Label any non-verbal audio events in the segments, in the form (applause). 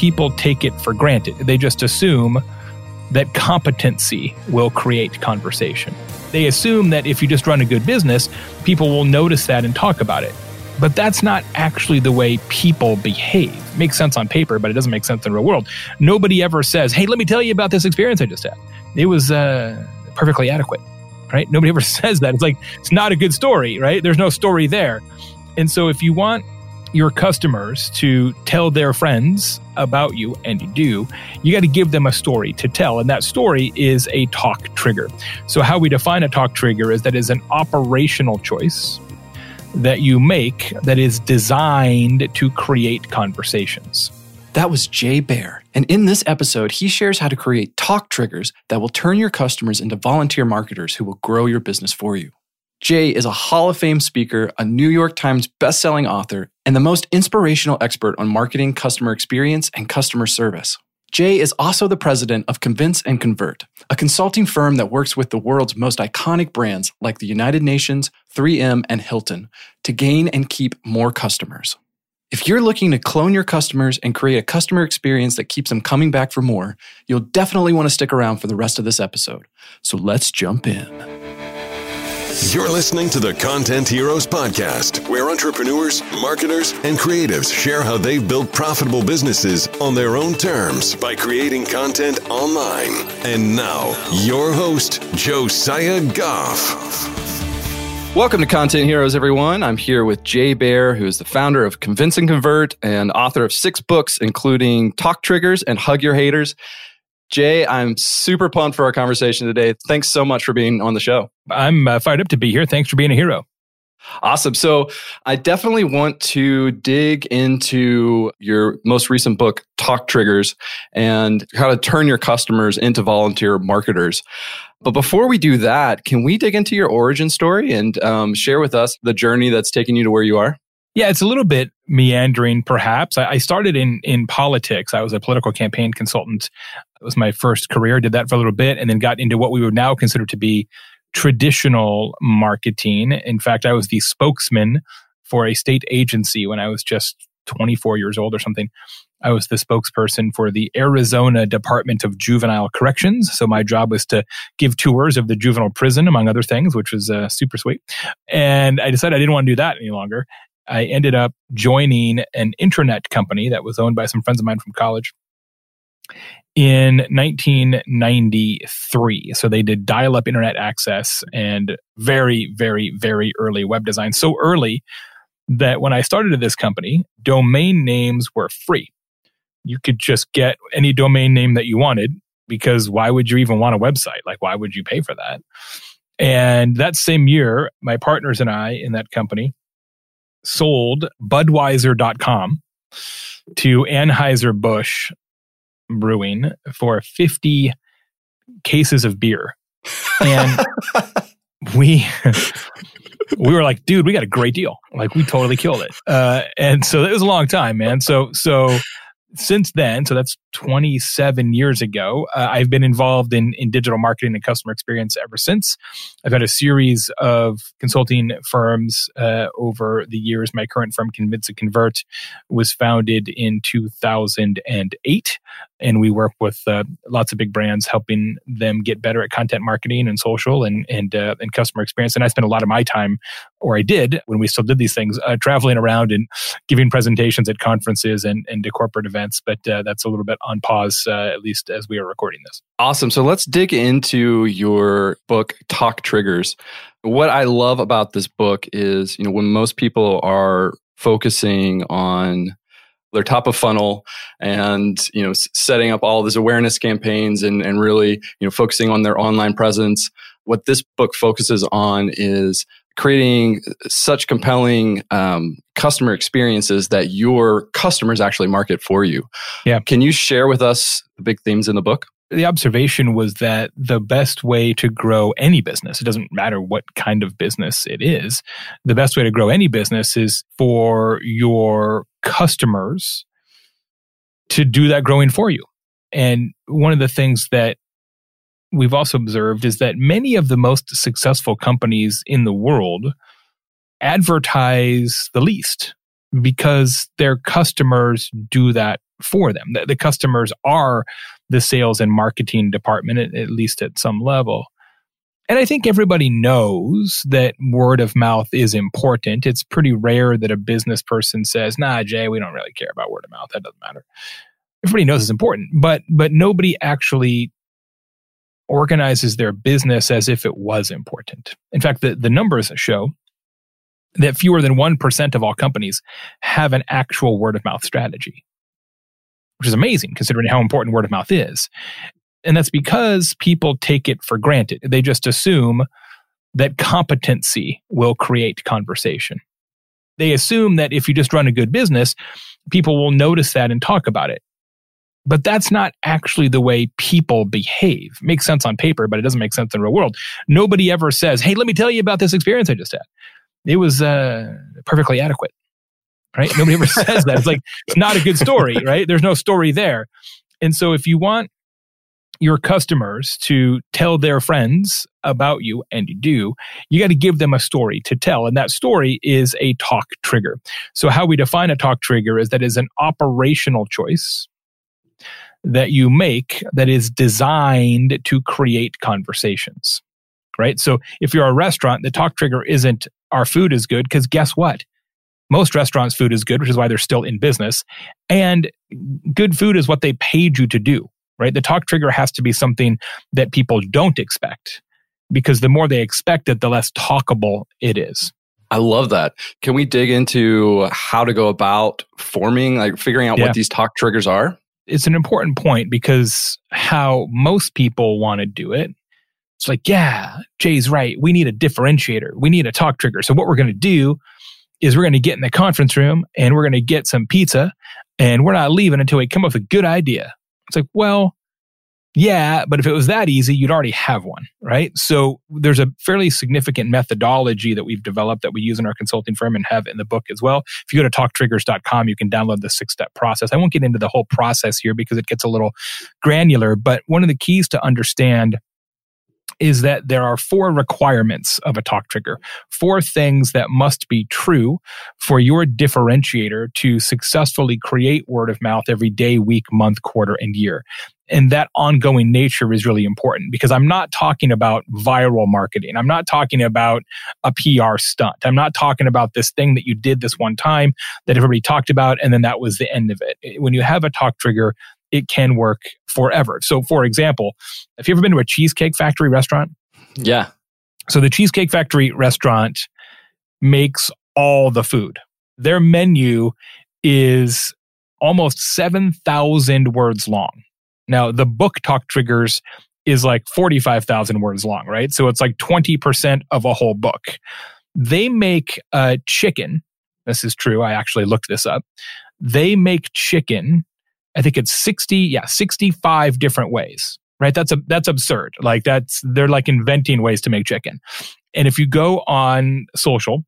people take it for granted. They just assume that competency will create conversation. They assume that if you just run a good business, people will notice that and talk about it. But that's not actually the way people behave. It makes sense on paper, but it doesn't make sense in the real world. Nobody ever says, "Hey, let me tell you about this experience I just had." It was uh, perfectly adequate, right? Nobody (laughs) ever says that. It's like it's not a good story, right? There's no story there. And so, if you want your customers to tell their friends about you, and you do, you got to give them a story to tell. And that story is a talk trigger. So, how we define a talk trigger is that is an operational choice that you make that is designed to create conversations. That was Jay Baer. And in this episode, he shares how to create talk triggers that will turn your customers into volunteer marketers who will grow your business for you. Jay is a Hall of Fame speaker, a New York Times bestselling author, and the most inspirational expert on marketing, customer experience, and customer service. Jay is also the president of Convince and Convert, a consulting firm that works with the world's most iconic brands like the United Nations, 3M, and Hilton to gain and keep more customers. If you're looking to clone your customers and create a customer experience that keeps them coming back for more, you'll definitely want to stick around for the rest of this episode. So let's jump in. You're listening to the Content Heroes Podcast, where entrepreneurs, marketers, and creatives share how they've built profitable businesses on their own terms by creating content online. And now, your host, Josiah Goff. Welcome to Content Heroes, everyone. I'm here with Jay Baer, who is the founder of Convince and Convert and author of six books, including Talk Triggers and Hug Your Haters. Jay, I'm super pumped for our conversation today. Thanks so much for being on the show. I'm uh, fired up to be here. Thanks for being a hero. Awesome. So, I definitely want to dig into your most recent book, Talk Triggers, and how to turn your customers into volunteer marketers. But before we do that, can we dig into your origin story and um, share with us the journey that's taken you to where you are? Yeah, it's a little bit meandering, perhaps. I, I started in in politics. I was a political campaign consultant. It was my first career. Did that for a little bit, and then got into what we would now consider to be traditional marketing. In fact, I was the spokesman for a state agency when I was just 24 years old or something. I was the spokesperson for the Arizona Department of Juvenile Corrections. So my job was to give tours of the juvenile prison, among other things, which was uh, super sweet. And I decided I didn't want to do that any longer. I ended up joining an internet company that was owned by some friends of mine from college in 1993. So they did dial up internet access and very, very, very early web design. So early that when I started this company, domain names were free. You could just get any domain name that you wanted because why would you even want a website? Like, why would you pay for that? And that same year, my partners and I in that company sold Budweiser.com to Anheuser-Busch Brewing for 50 cases of beer. And (laughs) we we were like, dude, we got a great deal. Like we totally killed it. Uh, and so it was a long time, man. So so since then, so that's 27 years ago, uh, I've been involved in, in digital marketing and customer experience ever since. I've had a series of consulting firms uh, over the years. My current firm, Convince and Convert, was founded in 2008 and we work with uh, lots of big brands, helping them get better at content marketing and social and and uh, and customer experience. And I spend a lot of my time, or I did when we still did these things, uh, traveling around and giving presentations at conferences and and to corporate events. But uh, that's a little bit on pause, uh, at least as we are recording this. Awesome. So let's dig into your book, Talk Triggers. What I love about this book is, you know, when most people are focusing on their top of funnel and you know setting up all these awareness campaigns and, and really you know focusing on their online presence what this book focuses on is creating such compelling um, customer experiences that your customers actually market for you. Yeah. Can you share with us the big themes in the book? The observation was that the best way to grow any business, it doesn't matter what kind of business it is, the best way to grow any business is for your customers to do that growing for you. And one of the things that we've also observed is that many of the most successful companies in the world advertise the least. because their customers do that for them. The, the customers are the sales and marketing department, at, at least at some level. And I think everybody knows that word of mouth is important. It's pretty rare that a business person says, nah, Jay, we don't really care about word of mouth. That doesn't matter. Everybody knows it's important, but but nobody actually organizes their business as if it was important. In fact, the, the numbers show that fewer than 1% of all companies have an actual word of mouth strategy, which is amazing considering how important word of mouth is. And that's because people take it for granted. They just assume that competency will create conversation. They assume that if you just run a good business, people will notice that and talk about it. But that's not actually the way people behave. Makes sense on paper, but it doesn't make sense in the real world. Nobody ever says, Hey, let me tell you about this experience I just had. It was uh, perfectly adequate, right? Nobody ever (laughs) says that. It's like, it's not a good story, right? There's no story there. And so if you want your customers to tell their friends about you, and you do, you got to give them a story to tell. And that story is a talk trigger. So, how we define a talk trigger is that is an operational choice that you make that is designed to create conversations, right? So if you're a restaurant, the talk trigger isn't our food is good because guess what? Most restaurants' food is good, which is why they're still in business. And good food is what they paid you to do, right? The talk trigger has to be something that people don't expect because the more they expect it, the less talkable it is. I love that. Can we dig into how to go about forming, like figuring out yeah. what these talk triggers are? It's an important point because how most people want to do it it's like yeah jay's right we need a differentiator we need a talk trigger. So what we're going to do is we're going to get in the conference room and we're going to get some pizza and we're not leaving until we come up with a good idea. It's like well yeah, but if it was that easy, you'd already have one, right? So there's a fairly significant methodology that we've developed that we use in our consulting firm and have in the book as well. If you go to talktriggers.com, you can download the six step process. I won't get into the whole process here because it gets a little granular, but one of the keys to understand is that there are four requirements of a talk trigger, four things that must be true for your differentiator to successfully create word of mouth every day, week, month, quarter, and year. And that ongoing nature is really important because I'm not talking about viral marketing. I'm not talking about a PR stunt. I'm not talking about this thing that you did this one time that everybody talked about and then that was the end of it. When you have a talk trigger, it can work forever. So, for example, have you ever been to a Cheesecake Factory restaurant? Yeah. So, the Cheesecake Factory restaurant makes all the food. Their menu is almost 7,000 words long. Now, the book talk triggers is like 45,000 words long, right? So it's like 20% of a whole book. They make a chicken. This is true. I actually looked this up. They make chicken. I think it's 60, yeah, 65 different ways, right? That's a, that's absurd. Like that's, they're like inventing ways to make chicken. And if you go on social,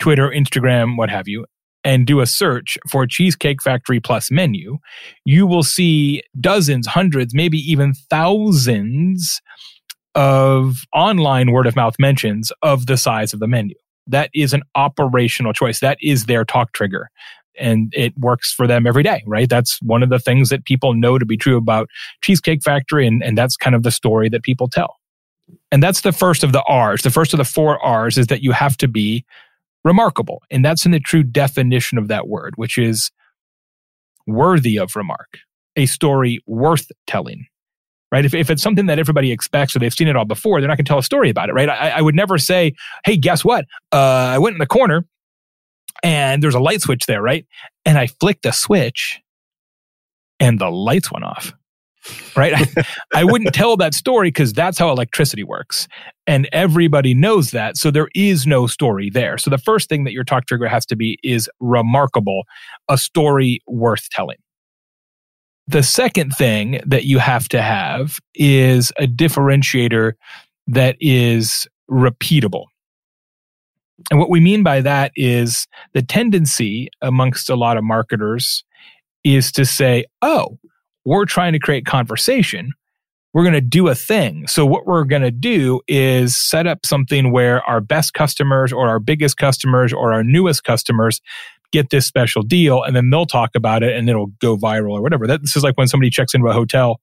Twitter, Instagram, what have you, and do a search for Cheesecake Factory Plus menu, you will see dozens, hundreds, maybe even thousands of online word of mouth mentions of the size of the menu. That is an operational choice. That is their talk trigger. And it works for them every day, right? That's one of the things that people know to be true about Cheesecake Factory. And, and that's kind of the story that people tell. And that's the first of the R's. The first of the four R's is that you have to be remarkable. And that's in the true definition of that word, which is worthy of remark, a story worth telling. Right. If, if it's something that everybody expects or they've seen it all before, they're not going to tell a story about it. Right. I, I would never say, Hey, guess what? Uh, I went in the corner and there's a light switch there. Right. And I flicked the switch and the lights went off right? I, I, wouldn't (laughs) tell that story because that's how electricity works. And everybody knows that. So there is no story there. So the first thing that your talk trigger has to be is remarkable, a story worth telling. The second thing that you have to have is a differentiator that is repeatable. And what we mean by that is the tendency amongst a lot of marketers is to say, oh, we're trying to create conversation. We're going to do a thing. So what we're going to do is set up something where our best customers or our biggest customers or our newest customers get this special deal. And then they'll talk about it and it'll go viral or whatever. That, this is like when somebody checks into a hotel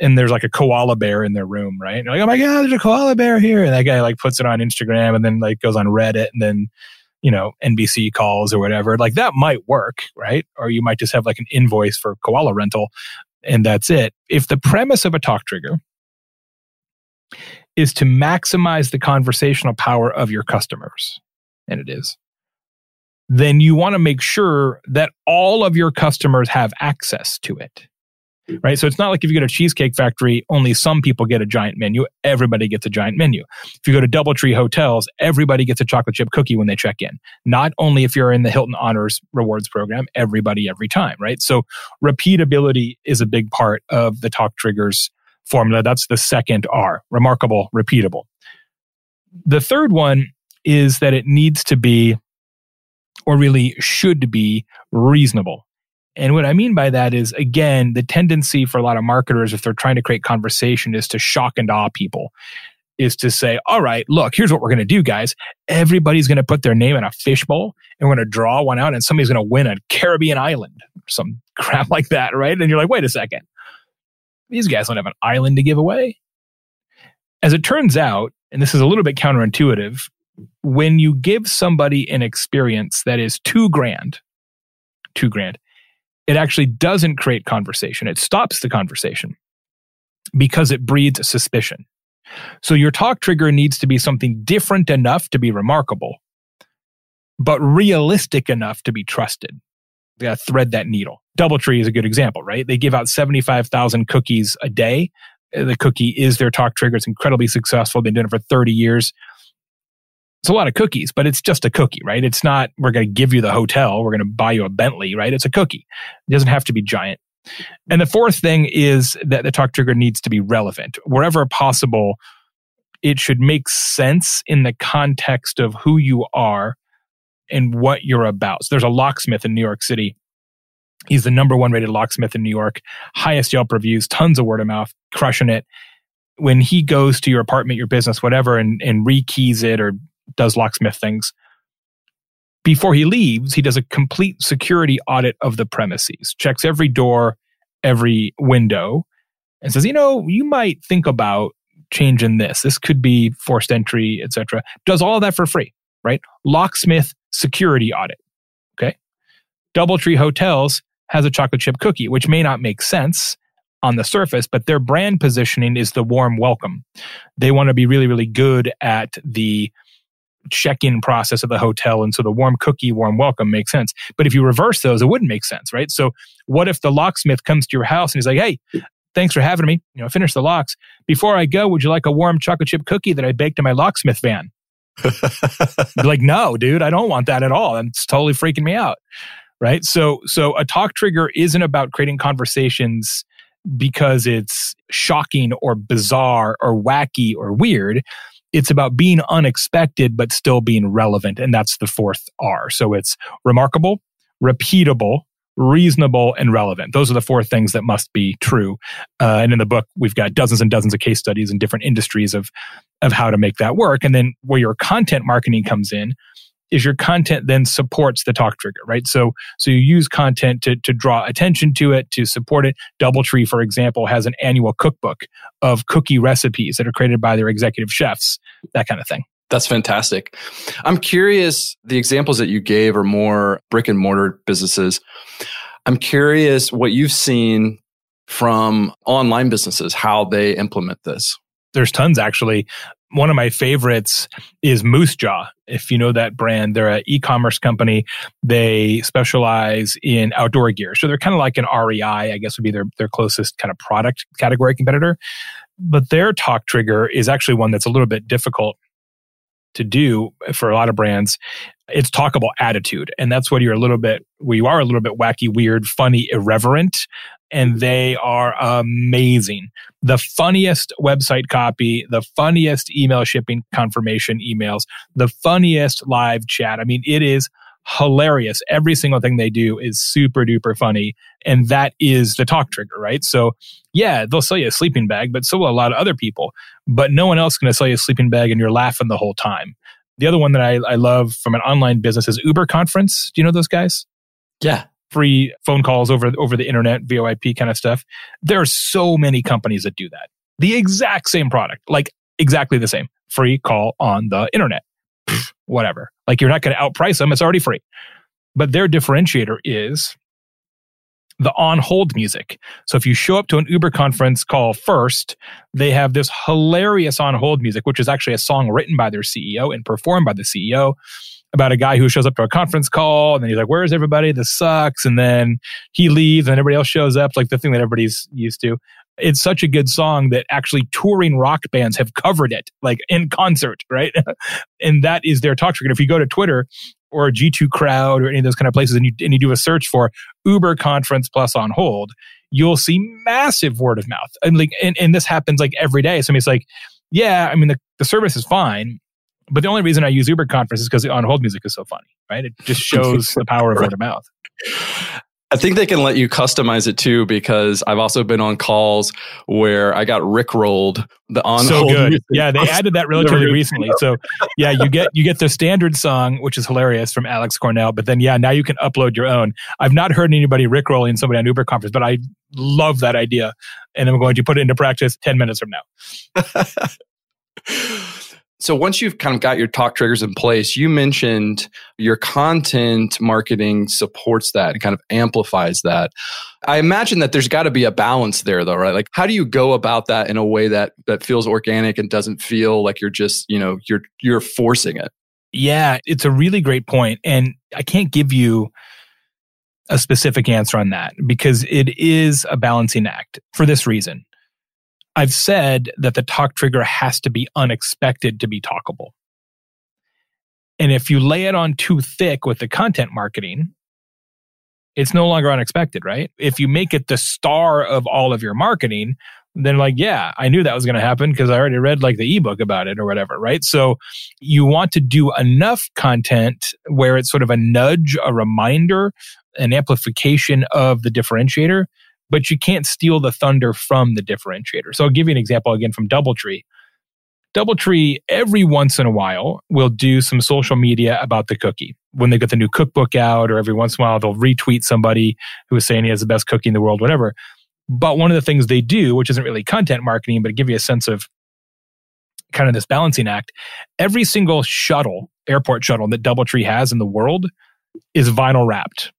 and there's like a koala bear in their room, right? And like, oh my God, there's a koala bear here. And that guy like puts it on Instagram and then like goes on Reddit and then, you know, NBC calls or whatever. Like that might work, right? Or you might just have like an invoice for koala rental and that's it. If the premise of a talk trigger is to maximize the conversational power of your customers, and it is, then you want to make sure that all of your customers have access to it. Right. So it's not like if you go to Cheesecake Factory, only some people get a giant menu. Everybody gets a giant menu. If you go to Doubletree Hotels, everybody gets a chocolate chip cookie when they check in. Not only if you're in the Hilton Honors Rewards program, everybody every time. Right. So repeatability is a big part of the Talk Triggers formula. That's the second R remarkable, repeatable. The third one is that it needs to be, or really should be, reasonable. And what I mean by that is, again, the tendency for a lot of marketers, if they're trying to create conversation, is to shock and awe people, is to say, all right, look, here's what we're going to do, guys. Everybody's going to put their name in a fishbowl and we're going to draw one out and somebody's going to win a Caribbean island, some (laughs) crap like that, right? And you're like, wait a second. These guys don't have an island to give away. As it turns out, and this is a little bit counterintuitive, when you give somebody an experience that is too grand, too grand, it actually doesn't create conversation. It stops the conversation because it breeds suspicion. So your talk trigger needs to be something different enough to be remarkable, but realistic enough to be trusted. You gotta thread that needle. Doubletree is a good example, right? They give out 75,000 cookies a day. The cookie is their talk trigger. It's incredibly successful. They've been doing it for 30 years it's a lot of cookies, but it's just a cookie, right? It's not, we're going to give you the hotel. We're going to buy you a Bentley, right? It's a cookie. It doesn't have to be giant. And the fourth thing is that the talk trigger needs to be relevant. Wherever possible, it should make sense in the context of who you are and what you're about. So there's a locksmith in New York City. He's the number one rated locksmith in New York, highest Yelp reviews, tons of word of mouth, crushing it. When he goes to your apartment, your business, whatever, and, and rekeys it or does locksmith things. Before he leaves, he does a complete security audit of the premises, checks every door, every window, and says, you know, you might think about changing this. This could be forced entry, etc. Does all that for free, right? Locksmith security audit. Okay. Doubletree Hotels has a chocolate chip cookie, which may not make sense on the surface, but their brand positioning is the warm welcome. They want to be really, really good at the check-in process of the hotel and so the warm cookie warm welcome makes sense. But if you reverse those it wouldn't make sense right? So what if the locksmith comes to your house and he's like hey thanks for having me. You know finish the locks. Before i go would you like a warm chocolate chip cookie that i baked in my locksmith van? (laughs) Like no dude i don't want that at all And it's totally freaking me out right? So so a talk trigger isn't about creating conversations because it's shocking or bizarre or wacky or weird it's about being unexpected, but still being relevant. And that's the fourth R. So it's remarkable, repeatable, reasonable, and relevant. Those are the four things that must be true. Uh, and in the book, we've got dozens and dozens of case studies in different industries of, of how to make that work. And then where your content marketing comes in, is your content then supports the talk trigger, right? So, so you use content to, to draw attention to it, to support it. Doubletree, for example, has an annual cookbook of cookie recipes that are created by their executive chefs, that kind of thing. That's fantastic. I'm curious, the examples that you gave are more brick and mortar businesses. I'm curious what you've seen from online businesses, how they implement this. There's tons actually one of my favorites is Moosejaw. If you know that brand, they're an e-commerce company. They specialize in outdoor gear. So they're kind of like an REI, I guess would be their, their closest kind of product category competitor. But their talk trigger is actually one that's a little bit difficult to do for a lot of brands. It's talkable attitude. And that's what you're a little bit, where you are a little bit wacky, weird, funny, irreverent and they are amazing. The funniest website copy, the funniest email shipping confirmation emails, the funniest live chat. I mean, it is hilarious. Every single thing they do is super duper funny. And that is the talk trigger, right? So, yeah, they'll sell you a sleeping bag, but so will a lot of other people. But no one else is going to sell you a sleeping bag and you're laughing the whole time. The other one that I, I love from an online business is Uber Conference. Do you know those guys? Yeah. Free phone calls over over the internet, VoIP kind of stuff. There are so many companies that do that. The exact same product, like exactly the same. Free call on the internet. Pfft, whatever. Like you're not going to outprice them. It's already free. But their differentiator is the on hold music. So if you show up to an Uber conference call first, they have this hilarious on hold music, which is actually a song written by their CEO and performed by the CEO about a guy who shows up to a conference call and then he's like, Where's everybody? This sucks. And then he leaves and everybody else shows up, like the thing that everybody's used to. It's such a good song that actually touring rock bands have covered it, like in concert, right? (laughs) and that is their talk trigger. If you go to Twitter, or G2 Crowd or any of those kind of places and you, and you do a search for Uber conference plus on hold, you'll see massive word of mouth. And like, and, and this happens like every day. So I mean, it's like, yeah, I mean, the, the service is fine. But the only reason I use Uber conference is because the on hold music is so funny, right? It just shows the power of word of mouth. I think they can let you customize it too because I've also been on calls where I got rickrolled the on hold. so good. Music. Yeah, they added that relatively recently. So yeah, you get you get the standard song, which is hilarious from Alex Cornell. But then yeah, now you can upload your own. I've not heard anybody rickrolling somebody on Uber conference, but I love that idea, and I'm going to put it into practice ten minutes from now. (laughs) So once you've kind of got your talk triggers in place, you mentioned your content marketing supports that and kind of amplifies that. I imagine that there's got to be a balance there though, right? Like how do you go about that in a way that that feels organic and doesn't feel like you're just, you know, you're you're forcing it? Yeah, it's a really great point and I can't give you a specific answer on that because it is a balancing act for this reason. I've said that the talk trigger has to be unexpected to be talkable. And if you lay it on too thick with the content marketing, it's no longer unexpected, right? If you make it the star of all of your marketing, then like, yeah, I knew that was going to happen because I already read like the ebook about it or whatever, right? So you want to do enough content where it's sort of a nudge, a reminder, an amplification of the differentiator but you can't steal the thunder from the differentiator. So I'll give you an example again from Doubletree. Doubletree every once in a while will do some social media about the cookie. When they get the new cookbook out, or every once in a while they'll retweet somebody who is saying he has the best cookie in the world, whatever. But one of the things they do, which isn't really content marketing, but give you a sense of kind of this balancing act, every single shuttle, airport shuttle that Doubletree has in the world is vinyl wrapped.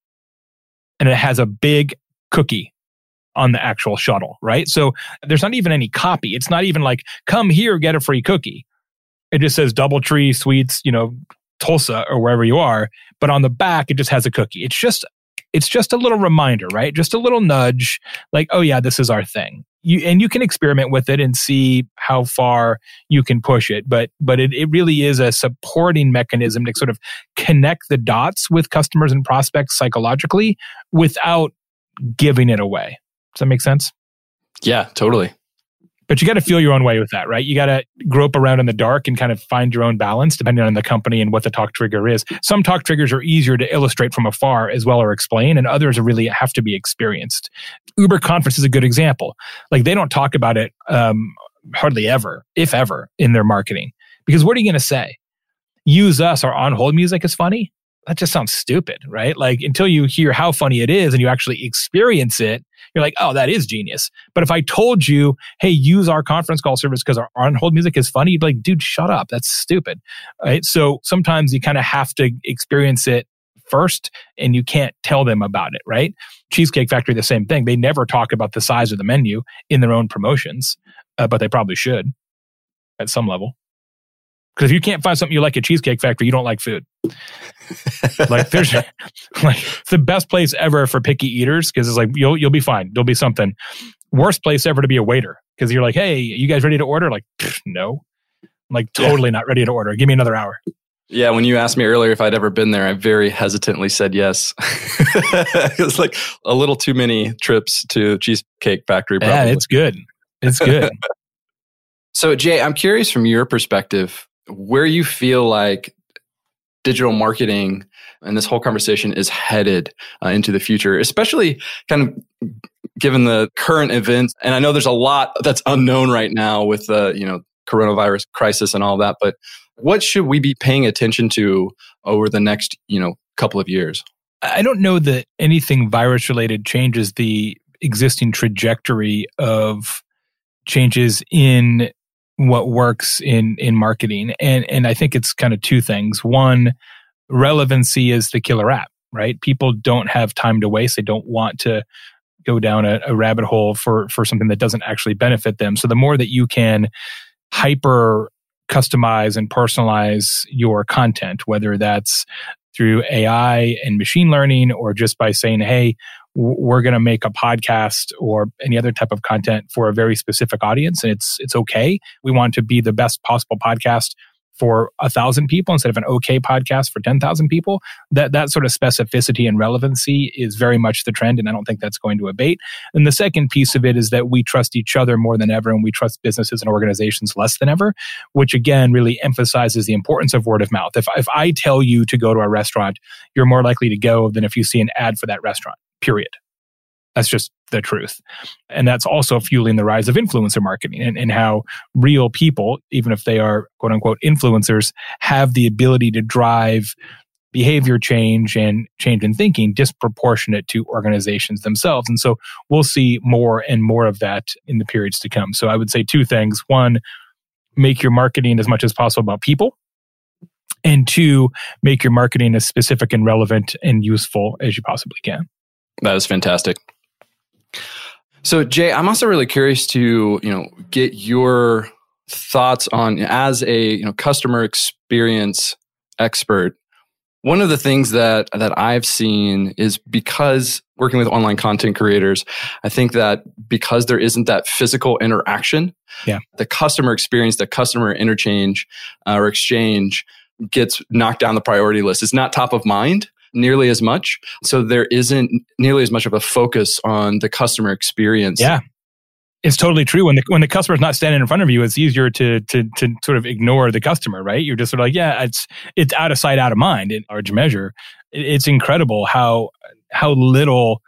And it has a big cookie on the actual shuttle, right? So there's not even any copy. It's not even like, come here, get a free cookie. It just says Doubletree Sweets, you know, Tulsa or wherever you are. But on the back, it just has a cookie. It's just, it's just a little reminder, right? Just a little nudge, like, oh yeah, this is our thing. You, and you can experiment with it and see how far you can push it. But but it, it really is a supporting mechanism to sort of connect the dots with customers and prospects psychologically without giving it away. Does that make sense? Yeah, totally. But you got to feel your own way with that, right? You got to grope around in the dark and kind of find your own balance depending on the company and what the talk trigger is. Some talk triggers are easier to illustrate from afar as well or explain, and others really have to be experienced. Uber conference is a good example. Like they don't talk about it um, hardly ever, if ever, in their marketing. Because what are you going to say? Use us, our on hold music is funny? That just sounds stupid, right? Like until you hear how funny it is and you actually experience it, you're like, oh, that is genius. But if I told you, hey, use our conference call service because our on hold music is funny, you'd be like, dude, shut up. That's stupid. Right. So sometimes you kind of have to experience it first and you can't tell them about it, right? Cheesecake Factory, the same thing. They never talk about the size of the menu in their own promotions, uh, but they probably should at some level. Because if you can't find something you like at Cheesecake Factory, you don't like food. Like there's (laughs) like the best place ever for picky eaters because it's like you'll you'll be fine. There'll be something. Worst place ever to be a waiter because you're like, hey, you guys ready to order? Like, no. I'm like totally yeah. not ready to order. Give me another hour. Yeah, when you asked me earlier if I'd ever been there, I very hesitantly said yes. (laughs) it's like a little too many trips to Cheesecake Factory. Probably. Yeah, it's good. It's good. (laughs) so, Jay, I'm curious from your perspective where you feel like digital marketing and this whole conversation is headed uh, into the future, especially kind of given the current events. And I know there's a lot that's unknown right now with the, you know, coronavirus crisis and all that, but What should we be paying attention to over the next, you know, couple of years? I don't know that anything virus related changes the existing trajectory of changes in what works in in marketing. And and I think it's kind of two things. One relevancy is the killer app right? People don't have time to waste. They don't want to go down a, a rabbit hole for for something that doesn't actually benefit them. So the more that you can hyper customize and personalize your content whether that's through AI and machine learning or just by saying hey we're going to make a podcast or any other type of content for a very specific audience and it's it's okay. We want to be the best possible podcast for a thousand people instead of an okay podcast for 10,000 people. That, that sort of specificity and relevancy is very much the trend. And I don't think that's going to abate. And the second piece of it is that we trust each other more than ever and we trust businesses and organizations less than ever, which again really emphasizes the importance of word of mouth. If, if I tell you to go to a restaurant, you're more likely to go than if you see an ad for that restaurant, period. That's just the truth. And that's also fueling the rise of influencer marketing and, and how real people, even if they are quote unquote influencers, have the ability to drive behavior change and change in thinking disproportionate to organizations themselves. And so we'll see more and more of that in the periods to come. So I would say two things. One, make your marketing as much as possible about people. And two, make your marketing as specific and relevant and useful as you possibly can. That is fantastic. So Jay, I'm also really curious to, you know, get your thoughts on as a, you know, customer experience expert. One of the things that that I've seen is because working with online content creators, I think that because there isn't that physical interaction, yeah. the customer experience, the customer interchange uh, or exchange gets knocked down the priority list. It's not top of mind nearly as much. So there isn't nearly as much of a focus on the customer experience. Yeah. It's totally true. When the when the customer's not standing in front of you, it's easier to to to sort of ignore the customer, right? You're just sort of like, yeah, it's it's out of sight, out of mind in large measure. It's incredible how how little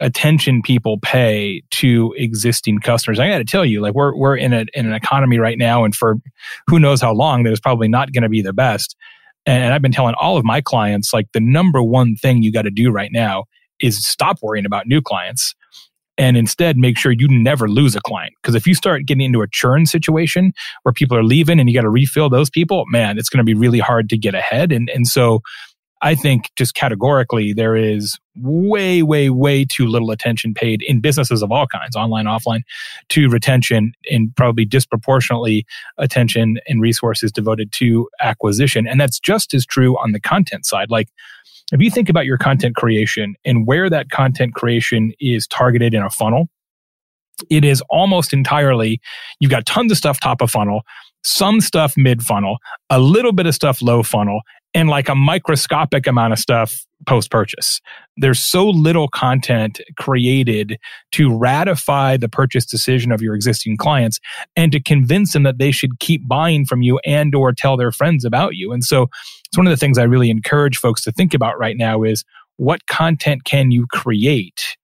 attention people pay to existing customers. I got to tell you, like we're we're in a in an economy right now, and for who knows how long, that is probably not going to be the best. And I've been telling all of my clients, like the number one thing you got to do right now is stop worrying about new clients and instead make sure you never lose a client. Because if you start getting into a churn situation where people are leaving and you got to refill those people, man, it's going to be really hard to get ahead. And, and so I think just categorically, there is way, way, way too little attention paid in businesses of all kinds, online, offline, to retention and probably disproportionately attention and resources devoted to acquisition. And that's just as true on the content side. Like, if you think about your content creation and where that content creation is targeted in a funnel, it is almost entirely, you've got tons of stuff top of funnel, some stuff mid funnel, a little bit of stuff low funnel, and like a microscopic amount of stuff post purchase. There's so little content created to ratify the purchase decision of your existing clients and to convince them that they should keep buying from you and or tell their friends about you. And so it's one of the things I really encourage folks to think about right now is what content can you create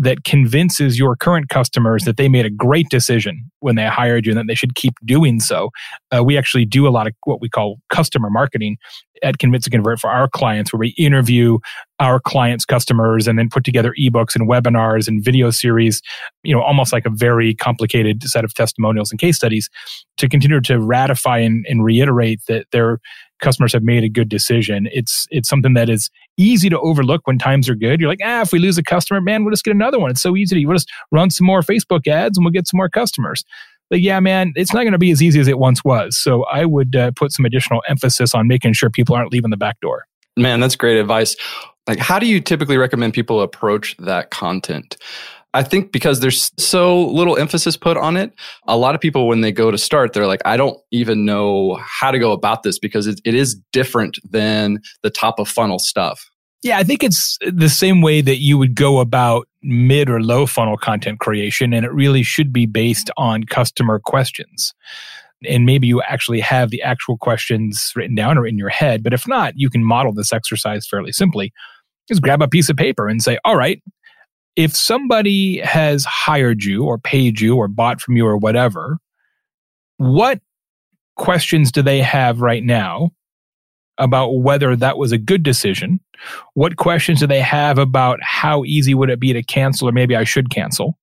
that convinces your current customers that they made a great decision when they hired you and that they should keep doing so. Uh, we actually do a lot of what we call customer marketing at Convince and Convert for our clients, where we interview our clients' customers and then put together ebooks and webinars and video series, you know, almost like a very complicated set of testimonials and case studies to continue to ratify and, and reiterate that their customers have made a good decision. It's it's something that is easy to overlook when times are good. You're like, ah, if we lose a customer, man, we'll just get another one. It's so easy to we'll just run some more Facebook ads and we'll get some more customers. But yeah, man, it's not going to be as easy as it once was. So I would uh, put some additional emphasis on making sure people aren't leaving the back door. Man, that's great advice. Like, how do you typically recommend people approach that content? I think because there's so little emphasis put on it, a lot of people, when they go to start, they're like, I don't even know how to go about this because it, it is different than the top of funnel stuff. Yeah, I think it's the same way that you would go about mid or low funnel content creation, and it really should be based on customer questions. And maybe you actually have the actual questions written down or in your head. But if not, you can model this exercise fairly simply. Just grab a piece of paper and say, All right, if somebody has hired you or paid you or bought from you or whatever, what questions do they have right now about whether that was a good decision? What questions do they have about how easy would it be to cancel or maybe I should cancel?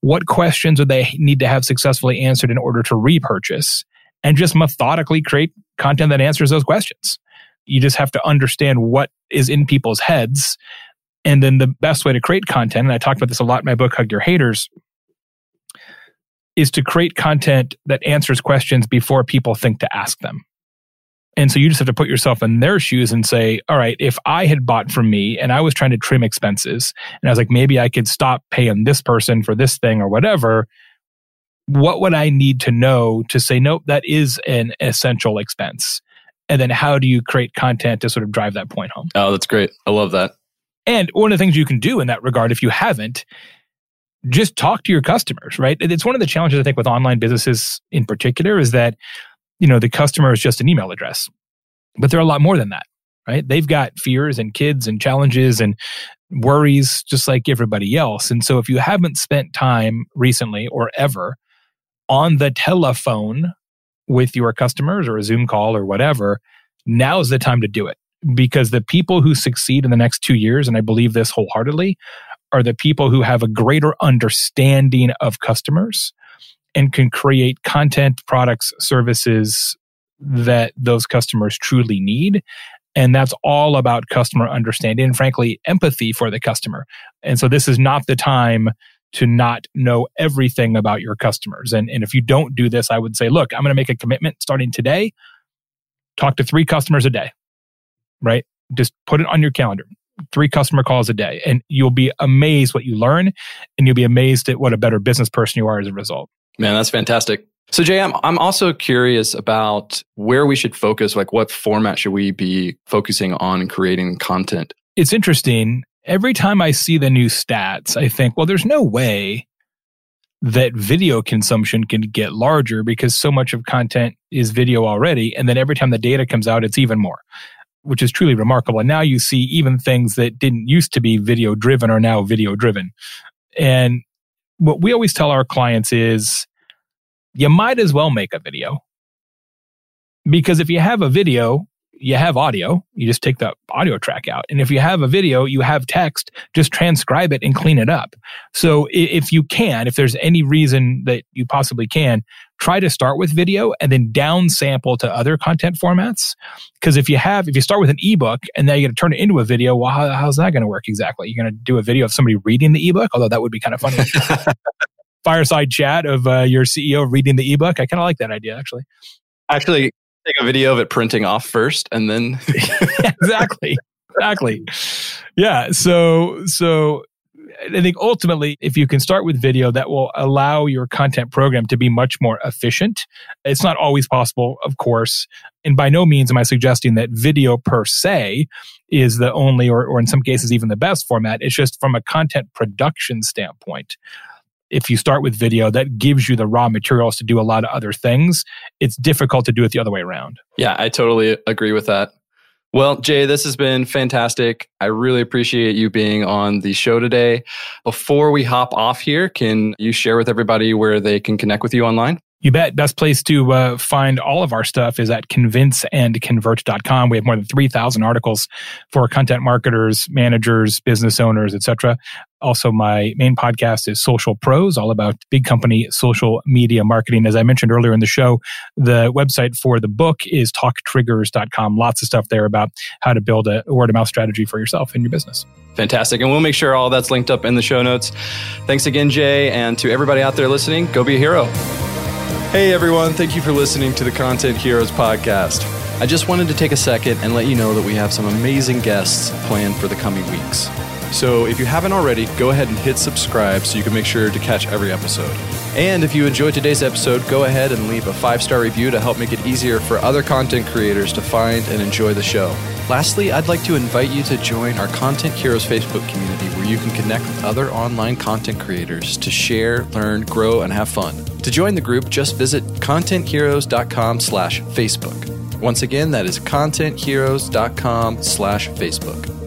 What questions do they need to have successfully answered in order to repurchase? And just methodically create content that answers those questions. You just have to understand what is in people's heads. And then the best way to create content, and I talked about this a lot in my book, Hug Your Haters, is to create content that answers questions before people think to ask them. And so you just have to put yourself in their shoes and say, all right, if I had bought from me and I was trying to trim expenses and I was like, maybe I could stop paying this person for this thing or whatever, what would I need to know to say, nope, that is an essential expense? And then how do you create content to sort of drive that point home? Oh, that's great. I love that. And one of the things you can do in that regard, if you haven't, just talk to your customers, right? It's one of the challenges I think with online businesses in particular is that, you know, the customer is just an email address, but they're a lot more than that, right? They've got fears and kids and challenges and worries just like everybody else. And so if you haven't spent time recently or ever on the telephone with your customers or a Zoom call or whatever, now's the time to do it because the people who succeed in the next two years, and I believe this wholeheartedly, are the people who have a greater understanding of customers and can create content, products, services that those customers truly need. And that's all about customer understanding and, frankly, empathy for the customer. And so, this is not the time to not know everything about your customers. And, and if you don't do this, I would say, look, I'm going to make a commitment starting today. Talk to three customers a day, right? Just put it on your calendar three customer calls a day and you'll be amazed what you learn and you'll be amazed at what a better business person you are as a result. Man, that's fantastic. So Jay, I'm, I'm also curious about where we should focus, like what format should we be focusing on creating content? It's interesting. Every time I see the new stats, I think, well, there's no way that video consumption can get larger because so much of content is video already. And then every time the data comes out, it's even more which is truly remarkable. And now you see even things that didn't used to be video driven are now video driven. And what we always tell our clients is you might as well make a video. Because if you have a video, you have audio, you just take the audio track out. And if you have a video, you have text, just transcribe it and clean it up. So if you can, if there's any reason that you possibly can, try to start with video and then down sample to other content formats. Because if you have, if you start with an ebook and then you got to turn it into a video, well, how, how's that going to work exactly? You're going to do a video of somebody reading the ebook, although that would be kind of funny. (laughs) Fireside chat of uh, your CEO reading the ebook. I kind of like that idea, actually. Actually, take a video of it printing off first and then (laughs) (laughs) exactly exactly yeah so so I think ultimately, if you can start with video, that will allow your content program to be much more efficient. It's not always possible, of course. And by no means am I suggesting that video per se is the only, or, or in some cases, even the best format. It's just from a content production standpoint. If you start with video, that gives you the raw materials to do a lot of other things. It's difficult to do it the other way around. Yeah, I totally agree with that. Well, Jay, this has been fantastic. I really appreciate you being on the show today. Before we hop off here, can you share with everybody where they can connect with you online? You bet. Best place to uh, find all of our stuff is at convinceandconvert.com. We have more than 3,000 articles for content marketers, managers, business owners, etc. Also, my main podcast is Social Pros, all about big company social media marketing. As I mentioned earlier in the show, the website for the book is talktriggers.com. Lots of stuff there about how to build a word of mouth strategy for yourself and your business. Fantastic. And we'll make sure all that's linked up in the show notes. Thanks again, Jay. And to everybody out there listening, go be a hero. Hey everyone, thank you for listening to the Content Heroes podcast. I just wanted to take a second and let you know that we have some amazing guests planned for the coming weeks. So if you haven't already, go ahead and hit subscribe so you can make sure to catch every episode. And if you enjoyed today's episode, go ahead and leave a five star review to help make it easier for other content creators to find and enjoy the show. Lastly, I'd like to invite you to join our Content Heroes Facebook community where you can connect with other online content creators to share, learn, grow, and have fun. To join the group, just visit contentheroes.com slash Facebook. Once again, that is contentheroes.com slash Facebook.